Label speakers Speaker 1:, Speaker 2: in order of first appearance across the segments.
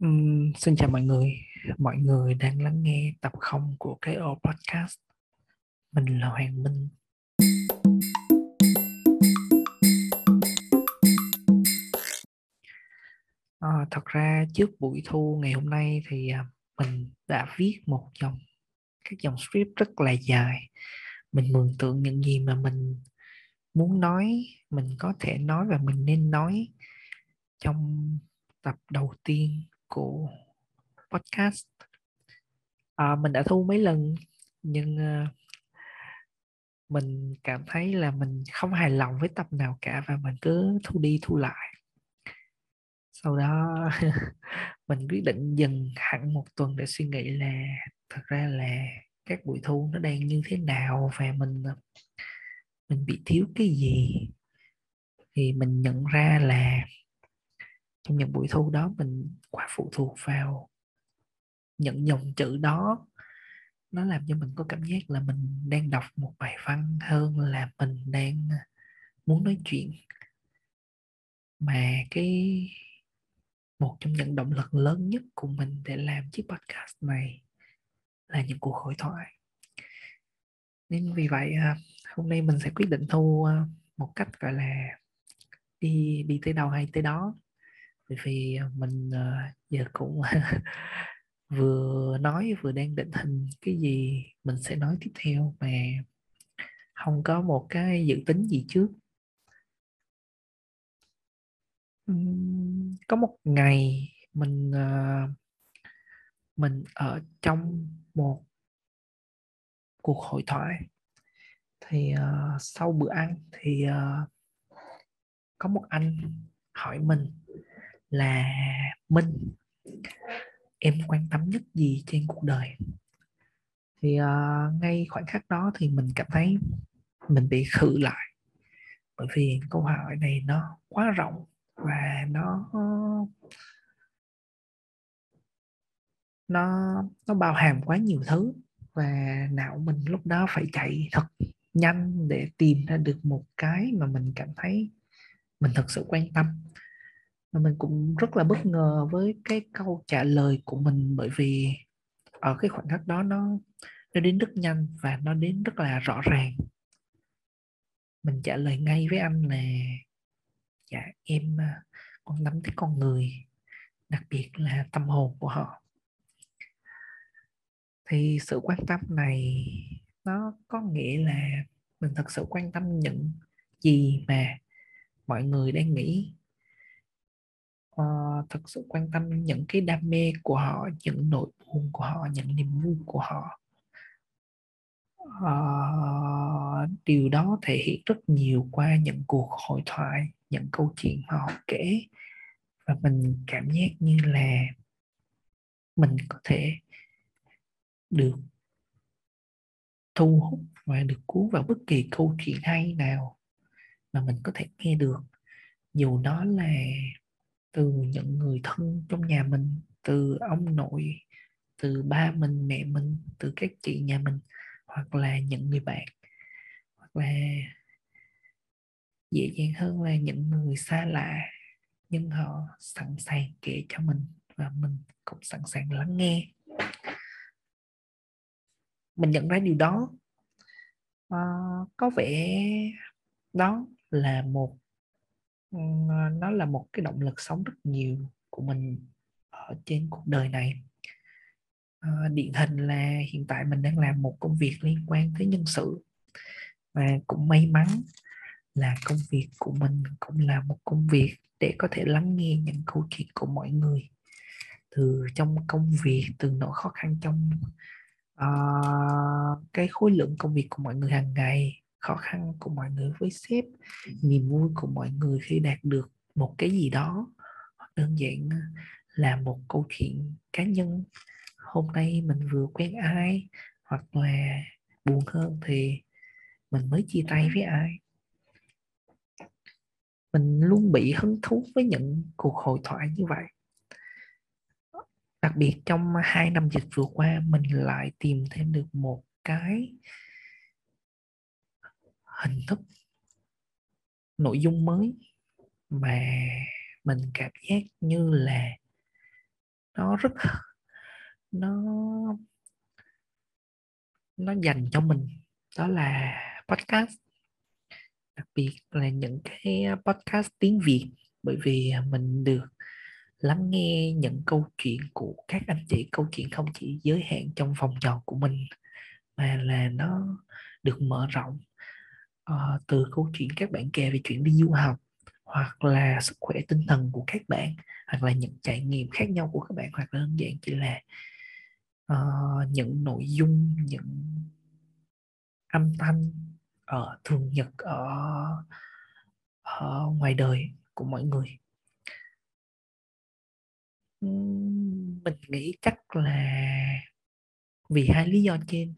Speaker 1: Ừm, xin chào mọi người, mọi người đang lắng nghe tập 0 của cái O Podcast. Mình là Hoàng Minh. À, thật ra trước buổi thu ngày hôm nay thì à, mình đã viết một dòng các dòng script rất là dài. Mình mường tượng những gì mà mình muốn nói, mình có thể nói và mình nên nói trong tập đầu tiên của podcast. À, mình đã thu mấy lần nhưng uh, mình cảm thấy là mình không hài lòng với tập nào cả và mình cứ thu đi thu lại. Sau đó mình quyết định dừng hẳn một tuần để suy nghĩ là thật ra là các buổi thu nó đang như thế nào và mình ờ, mình bị thiếu cái gì. Thì mình nhận ra là trong những buổi thu đó mình quá phụ thuộc vào những dòng chữ đó. Nó làm cho mình có cảm giác là mình đang đọc một bài văn hơn là mình đang à, muốn nói chuyện. Mà cái, một trong những động lực lớn nhất của mình để làm chiếc podcast này là những cuộc hội thoại. Nên vì vậy à, hôm nay mình sẽ quyết định thu à, một cách, gọi là, đi đi tới đâu hay tới đó bởi vì à, mình à, giờ cũng vừa nói vừa đang định hình cái gì mình sẽ nói tiếp theo mà không có một cái dự tính gì trước. Có một ngày mình à, mình ở trong một cuộc hội thoại thì uh, sau bữa ăn thì uh, có một anh hỏi mình là minh em quan tâm nhất gì trên cuộc đời? Thì uh, ngay khoảnh khắc đó thì mình cảm thấy mình bị khự lại. Bởi vì câu hỏi này nó quá rộng và nó nó nó bao hàm quá nhiều thứ. Và não mình lúc đó phải chạy thật nhanh để tìm ra được một cái mà mình cảm thấy mình thật sự quan tâm và mình cũng rất là bất ngờ với cái câu trả lời của mình bởi vì ở cái khoảnh khắc đó nó nó đến rất nhanh và nó đến rất là rõ ràng. Mình trả lời ngay với anh là dạ em à, quan tâm tới con người, đặc biệt là tâm hồn của họ. Thì sự quan tâm này nó có nghĩa là mình thật sự quan tâm những gì mà mọi người đang nghĩ. Ờ, uh, thực sự quan tâm những cái đam mê của họ những nỗi buồn của họ những niềm vui của họ. Uh, điều đó thể hiện rất nhiều qua những cuộc hội thoại những câu chuyện mà họ kể. Và mình cảm giác như là mình có thể được thu hút và được cuốn vào bất kỳ câu chuyện hay nào mà mình có thể nghe được. Dù nó là từ những người thân trong nhà mình từ ông nội từ ba mình mẹ mình từ các chị nhà mình hoặc là những người bạn hoặc là dễ dàng hơn là những người xa lạ nhưng họ sẵn sàng kể cho mình và mình cũng sẵn sàng lắng nghe. Mình nhận ra điều đó. À, có vẻ đó là một Ờ, nó là một cái động lực sống rất nhiều của mình ở trên cuộc đời này. À, điển hình là hiện tại mình đang làm một công việc liên quan tới nhân sự. Và cũng may mắn là công việc của mình cũng là một công việc để có thể lắng nghe những câu chuyện của mọi người. Từ trong công việc từ nỗi khó khăn trong uh, cái khối lượng công việc của mọi người hàng ngày khó khăn của mọi người với sếp niềm vui của mọi người khi đạt được một cái gì đó. Đơn giản là một câu chuyện cá nhân. Hôm nay mình vừa quen ai hoặc là buồn hơn thì mình mới chia tay với ai. Mình luôn bị hứng thú với những cuộc hội thoại như vậy. Đặc biệt trong hai năm dịch vừa qua mình lại tìm thêm được một cái hình thức, nội dung mới mà mình cảm giác như là nó rất, nó nó dành cho mình. Đó là podcast. Đặc biệt là những cái podcast tiếng Việt, bởi vì mình được lắng nghe những câu chuyện của các anh chị. Câu chuyện không chỉ giới hạn trong vòng tròn của mình, mà là nó được mở rộng uh, từ câu chuyện các bạn kể về chuyện đi du học hoặc là sức khỏe tinh thần của các bạn hoặc là những trải nghiệm khác nhau của các bạn hoặc là đơn giản chỉ là uh, những nội dung những âm thanh ở thường nhật ở, ở ngoài đời của mọi người. Mình nghĩ chắc là vì hai lý do trên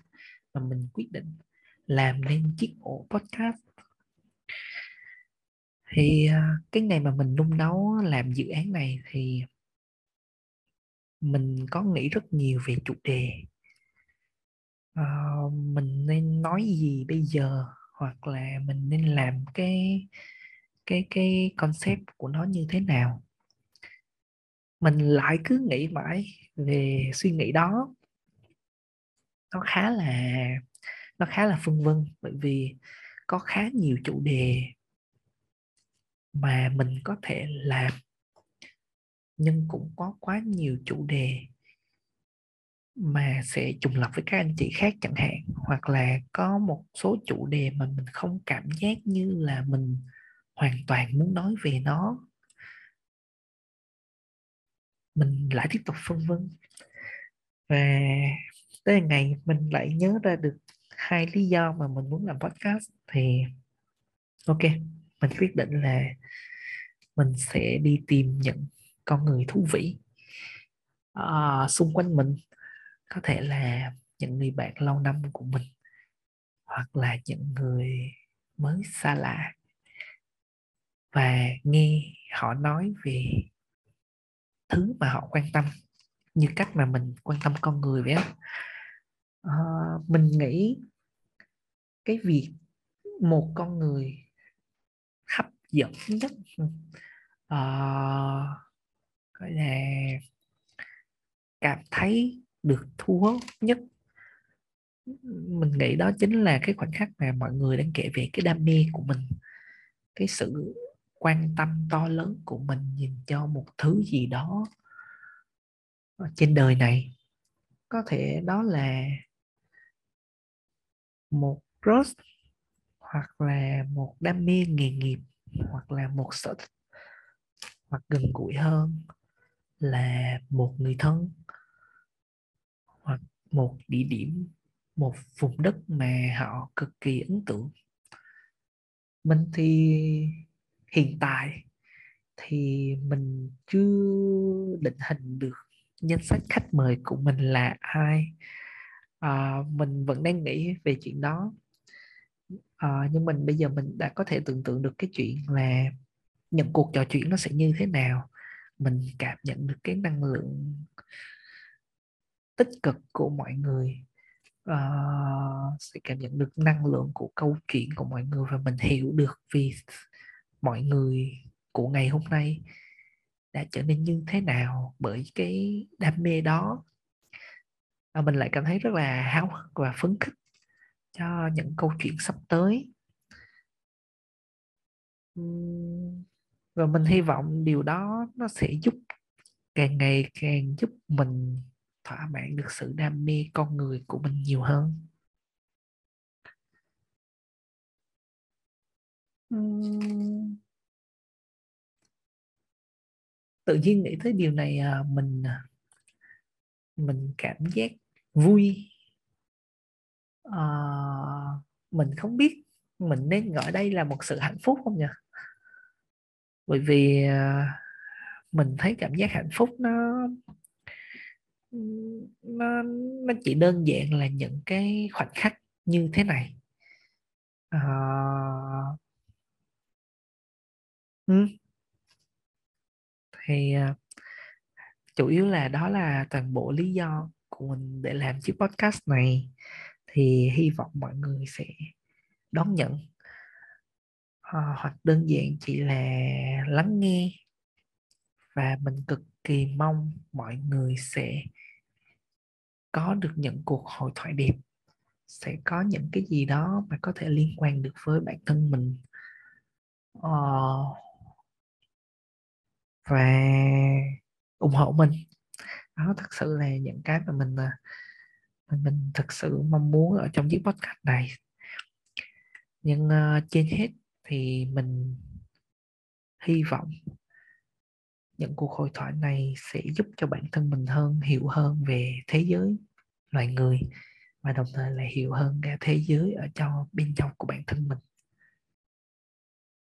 Speaker 1: mà mình quyết định làm nên chiếc ổ podcast. Thì à, cái ngày mà mình nung nấu làm dự án này thì mình có nghĩ rất nhiều về chủ đề. Uh, mình nên nói gì bây giờ? Hoặc là mình nên làm cái cái cái concept của nó như thế nào? Mình lại cứ nghĩ mãi về suy nghĩ đó. Nó khá là nó khá là phân vân, bởi vì có khá nhiều chủ đề mà mình có thể làm, nhưng cũng có quá nhiều chủ đề mà sẽ trùng lập với các anh chị khác chẳng hạn, hoặc là có một số chủ đề mà mình không cảm giác như là mình hoàn toàn muốn nói về nó. Mình lại tiếp tục phân vân. Và tới ngày mình lại nhớ ra được hai lý do mà mình muốn làm podcast thì ok mình quyết định là mình sẽ đi tìm những con người thú vị à, xung quanh mình. Có thể là những người bạn lâu năm của mình hoặc là những người mới xa lạ. Và nghe họ nói về thứ mà họ quan tâm như cách mà mình quan tâm con người vậy á. À, mình nghĩ cái việc một con người hấp dẫn nhất à, gọi là cảm thấy được thu hút nhất mình nghĩ đó chính là cái khoảnh khắc mà mọi người đang kể về cái đam mê của mình cái sự quan tâm to lớn của mình nhìn cho một thứ gì đó trên đời này. Có thể đó là một crush hoặc là một đam mê nghề nghiệp hoặc là một sở thích hoặc gần gũi hơn là một người thân hoặc một địa điểm một vùng đất mà họ cực kỳ ấn tượng. Mình thì hiện tại thì mình chưa định hình được danh sách khách mời của mình là ai. À, mình vẫn đang nghĩ về chuyện đó à, nhưng mình bây giờ mình đã có thể tưởng tượng được cái chuyện là những cuộc trò chuyện nó sẽ như thế nào. Mình cảm nhận được cái năng lượng tích cực của mọi người. Uh, sẽ cảm nhận được năng lượng của câu chuyện của mọi người và mình hiểu được vì mọi người của ngày hôm nay đã trở nên như thế nào bởi cái đam mê đó. Và mình lại cảm thấy rất là háo hức và phấn khích cho những câu chuyện sắp tới. Và mình hy vọng điều đó nó sẽ giúp, càng ngày càng giúp mình thỏa mãn được sự đam mê con người của mình nhiều hơn. Tự nhiên nghĩ tới điều này à, mình à, mình cảm giác vui Ờ, mình không biết mình nên gọi đây là một sự hạnh phúc không nhỉ? Bởi vì ờ, mình thấy cảm giác hạnh phúc nó nó nó chỉ đơn giản là những cái khoảnh khắc như thế này. À... ừ. thì chủ yếu là đó là toàn bộ lý do của mình để làm chiếc podcast này thì hy vọng mọi người sẽ đón nhận. À, hoặc đơn giản chỉ là lắng nghe. Và mình cực kỳ mong mọi người sẽ có được những cuộc hội thoại đẹp sẽ có những cái gì đó mà có thể liên quan được với bản thân mình. Uh, và ủng hộ mình. Đó thật sự là những cái mà mình à, mình thực sự mong muốn ở trong chiếc podcast này. Nhưng uh, trên hết thì mình hy vọng những cuộc hội thoại này sẽ giúp cho bản thân mình hơn hiểu hơn về thế giới loài người và đồng thời là hiểu hơn cả thế giới ở trong bên trong của bản thân mình.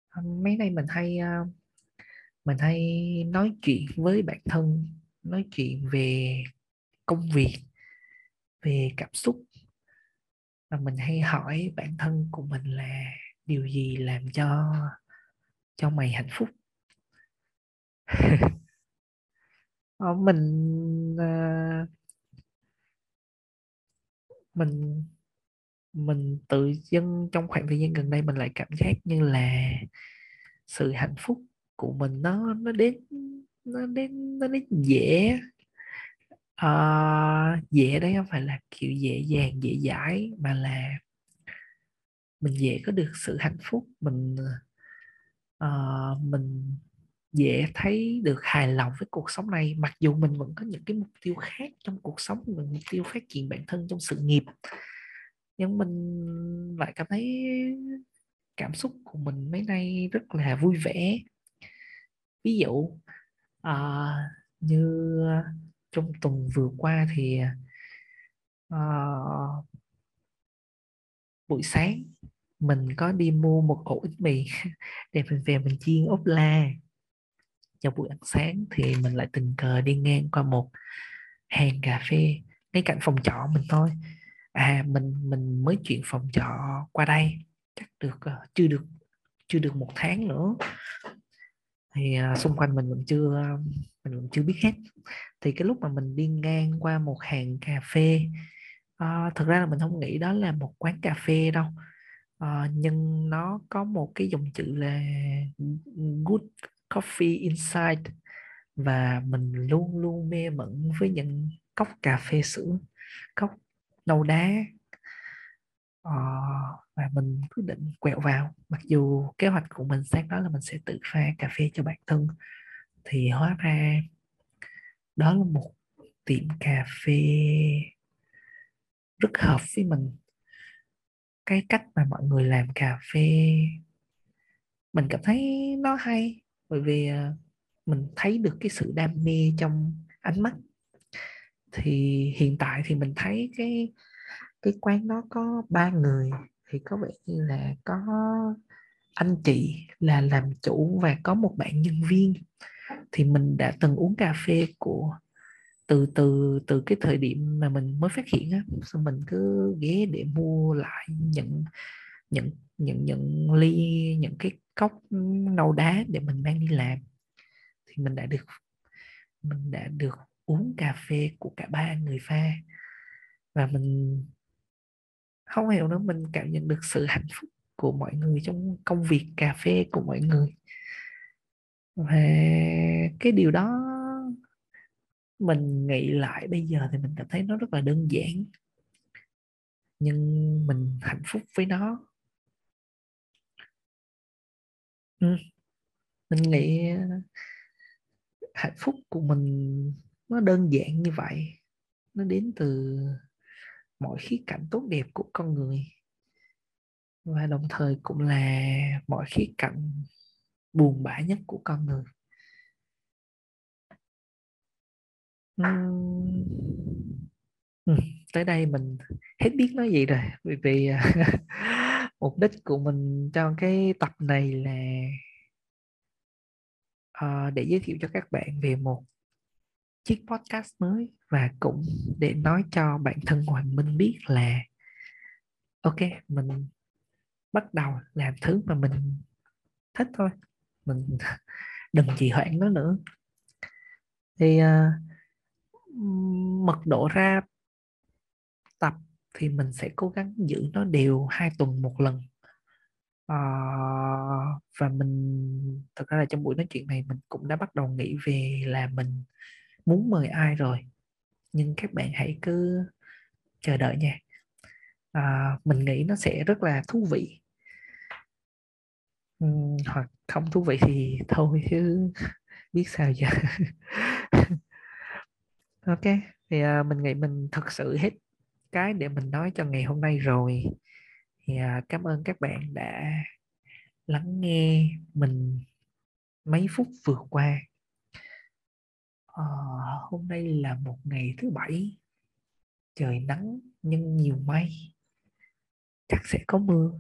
Speaker 1: À, mấy nay mình hay ờ, mình hay nói chuyện với bản thân nói chuyện về công việc về cảm xúc. Và mình hay hỏi bản thân của mình là điều gì làm cho cho mày hạnh phúc? Ờ, mình ờ, mình mình tự dưng trong khoảng thời gian gần đây mình lại cảm giác như là sự hạnh phúc của mình nó nó đến nó đến nó đến dễ uh, dễ đấy không phải là kiểu dễ dàng dễ dãi mà là mình dễ có được sự hạnh phúc. Mình uh, mình dễ thấy được hài lòng với cuộc sống này. Mặc dù mình vẫn có những cái mục tiêu khác trong cuộc sống mình mục tiêu phát triển bản thân trong sự nghiệp nhưng mình lại cảm thấy cảm xúc của mình mấy nay rất là vui vẻ. Ví dụ uh, như trong tuần vừa qua thì uh, buổi sáng mình có đi mua một ổ ít mì để mình về mình chiên ốp la cho buổi ăn sáng thì mình lại tình cờ đi ngang qua một hàng cà phê ngay cạnh phòng trọ mình thôi. À mình mình mới chuyển phòng trọ qua đây chắc được ờ, chưa được chưa được một tháng nữa thì uh, xung quanh mình vẫn chưa mình vẫn chưa biết hết. Thì cái lúc mà mình đi ngang qua một hàng cà phê uh, thực ra là mình không nghĩ đó là một quán cà phê đâu. Uh, nhưng nó có một cái dòng chữ là good coffee inside và mình luôn luôn mê mẩn với những cốc cà phê sữa cốc nâu đá. Ờ, và mình quyết định quẹo vào. Mặc dù kế hoạch của mình sáng đó là mình sẽ tự pha cà phê cho bản thân, thì hóa ra đó là một tiệm cà phê rất hợp với mình. Cái cách mà mọi người làm cà phê, mình cảm thấy nó hay, bởi vì ờ, mình thấy được cái sự đam mê trong ánh mắt. Thì hiện tại thì mình thấy cái cái quán đó có ba người thì có vẻ như là có anh chị là làm chủ và có một bạn nhân viên. Thì mình đã từng uống cà phê của, từ từ từ cái thời điểm mà mình mới phát hiện á. Xong mình cứ ghé để mua lại những những những những ly, những cái cốc nâu đá để mình mang đi làm. Thì mình đã được, mình đã được uống cà phê của cả ba người pha. Và mình không hiểu nữa, mình cảm nhận được sự hạnh phúc của mọi người trong công việc, cà phê của mọi người. Và cái điều đó mình nghĩ lại bây giờ thì mình cảm thấy nó rất là đơn giản. Nhưng mình hạnh phúc với nó. Ừ. mình nghĩ ờ, hạnh phúc của mình nó đơn giản như vậy. Nó đến từ mọi khía cạnh tốt đẹp của con người. Và đồng thời cũng là mọi khía cạnh buồn bã nhất của con người. Uhm, tới đây mình hết biết nói gì rồi. Vì vì à, mục đích của mình trong cái tập này là uh, để giới thiệu cho các bạn về một chiếc podcast mới và cũng để nói cho bản thân Hoàng Minh biết là ok mình bắt đầu làm thứ mà mình thích thôi mình đừng trì hoãn nó nữa. Thì uh, mật độ ra tập thì mình sẽ cố gắng giữ nó đều hai tuần một lần. Uh, và mình thật ra là trong buổi nói chuyện này mình cũng đã bắt đầu nghĩ về là mình muốn mời ai rồi? Nhưng các bạn hãy cứ chờ đợi nha. À, mình nghĩ nó sẽ rất là thú vị. Uhm, hoặc không thú vị thì thôi chứ biết sao giờ. Ok thì à, mình nghĩ mình thật sự hết cái để mình nói cho ngày hôm nay rồi. Thì à, cảm ơn các bạn đã lắng nghe mình mấy phút vừa qua à, hôm nay là một ngày thứ bảy. Trời nắng nhưng nhiều mây. Chắc sẽ có mưa.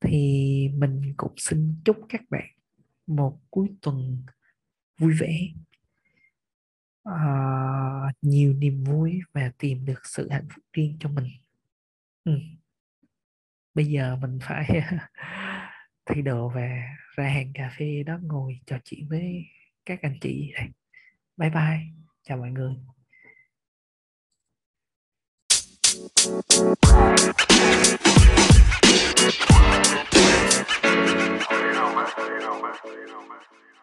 Speaker 1: Thì mình cũng xin chúc các bạn một cuối tuần vui vẻ. À, nhiều niềm vui và tìm được sự hạnh phúc riêng cho mình. Ừ. bây giờ mình phải thay đồ và ra hàng cà phê đó ngồi trò chuyện với các anh chị đây bye bye chào mọi người you know, man. You